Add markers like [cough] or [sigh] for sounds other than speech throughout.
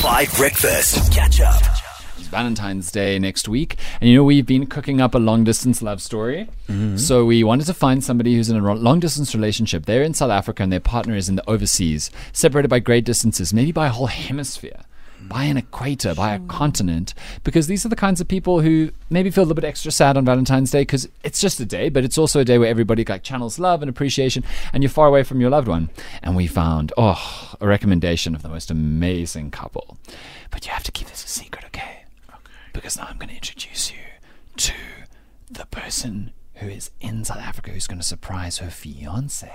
Five Breakfast. Catch up. It's Valentine's Day next week, and you know we've been cooking up a long distance love story. Mm-hmm. So we wanted to find somebody who's in a long distance relationship. They're in South Africa, and their partner is in the overseas, separated by great distances, maybe by a whole hemisphere, by an equator, by a continent. Because these are the kinds of people who maybe feel a little bit extra sad on Valentine's Day because it's just a day, but it's also a day where everybody like channels love and appreciation, and you're far away from your loved one. And we found oh a recommendation of the most amazing couple, but you have to keep this a secret, okay? okay? because now I'm going to introduce you to the person who is in South Africa who's going to surprise her fiance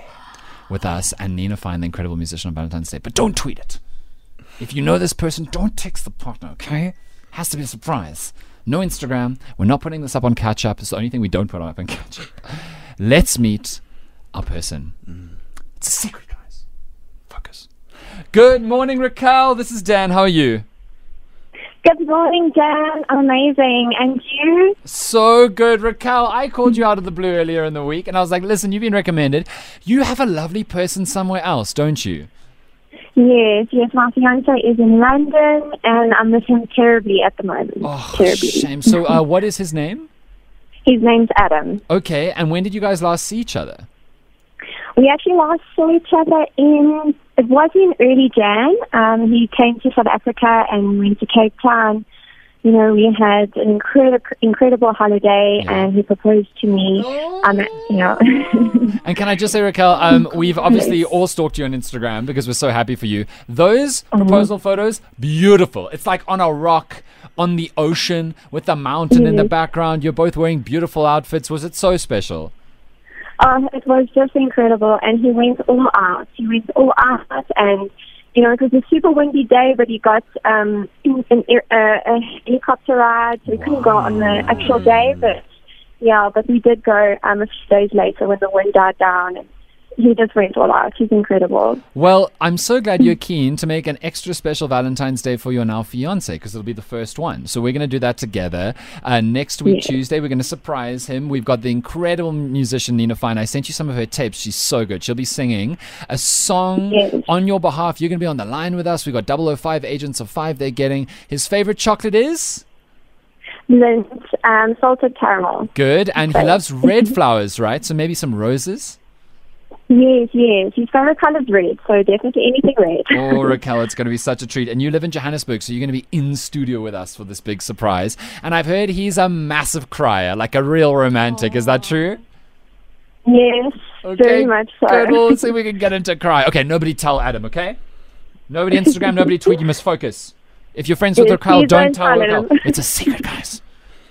with us and Nina Fine, the incredible musician on Valentine's Day. But don't tweet it. If you know this person, don't text the partner, okay? Has to be a surprise. No Instagram. We're not putting this up on Catch Up. It's the only thing we don't put up on Catch Up. Let's meet our person. Mm. It's a secret, guys. Focus. Good morning, Raquel. This is Dan. How are you? Good morning, Dan. Amazing. And you? So good, Raquel. I called you out of the blue earlier in the week and I was like, listen, you've been recommended. You have a lovely person somewhere else, don't you? Yes, yes. My fiance is in London, and I miss him terribly at the moment. Oh, terribly. shame. So, uh, what is his name? His name's Adam. Okay, and when did you guys last see each other? We actually last saw each other in it was in early Jan. Um, he came to South Africa and went to Cape Town. You know, we had an incredible, incredible holiday, Yeah. and he proposed to me. Um, you know, [laughs] And can I just say, Raquel, um, we've obviously all stalked you on Instagram because we're so happy for you. Those proposal photos, beautiful. It's like on a rock on the ocean with a mountain in the background. You're both wearing beautiful outfits. Was it so special? Um, it was just incredible, and he went all out. He went all out, and you know it was a super windy day, but he got um, an, uh, a helicopter ride, so we couldn't go on the actual day. But yeah, but we did go um, a few days later when the wind died down, and he just went a lot. He's incredible. Well, I'm so glad you're keen to make an extra special Valentine's Day for your now fiance because it'll be the first one. So we're going to do that together. Uh, next week, Yeah. Tuesday, we're going to surprise him. We've got the incredible musician Nina Fine. I sent you some of her tapes. She's so good. She'll be singing a song Yes. on your behalf. You're going to be on the line with us. We've got 005 Agents of Five. They're getting his favorite chocolate is Mint, um, salted caramel. good, and he loves red [laughs] flowers, right? So maybe some roses. Yes, yes. His favorite color is red, so definitely anything red. [laughs] Oh, [laughs] Raquel, it's going to be such a treat. And you live in Johannesburg, so you're going to be in studio with us for this big surprise. And I've heard he's a massive crier, like a real romantic. Is that true? yes, okay, very much so. Good. Well, let's [laughs] see if we can get him to cry. Okay, nobody tell Adam, okay? Nobody Instagram, nobody tweet. You must focus. If you're friends with Yes, Raquel, don't don't tell Raquel. him. It's a secret, guys.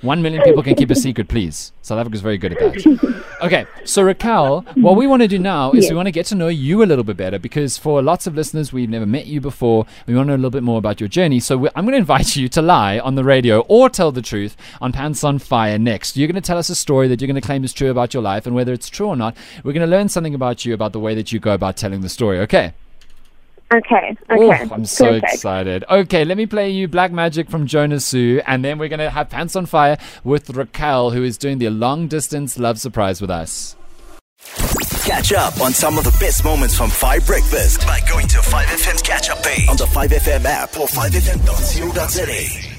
One million people can keep a secret, please. South Africa's very good at that. Okay, so Raquel, what we want to do now is Yes. we want to get to know you a little bit better because for lots of listeners, we've never met you before. We want to know a little bit more about your journey. So I'm going to invite you to lie on the radio or tell the truth on Pants on Fire next. You're going to tell us a story that you're going to claim is true about your life, and whether it's true or not, we're going to learn something about you about the way that you go about telling the story. Okay. Okay, Ooh, okay. I'm so Perfect. excited. Okay, let me play you Black Magic from Jonas Blue, and then we're going to have Pants on Fire with Raquel, who is doing the long distance love surprise with us. Catch up on some of the best moments from 5 Breakfast by going to 5FM's catch up page on the 5FM app or 5FM.co.za.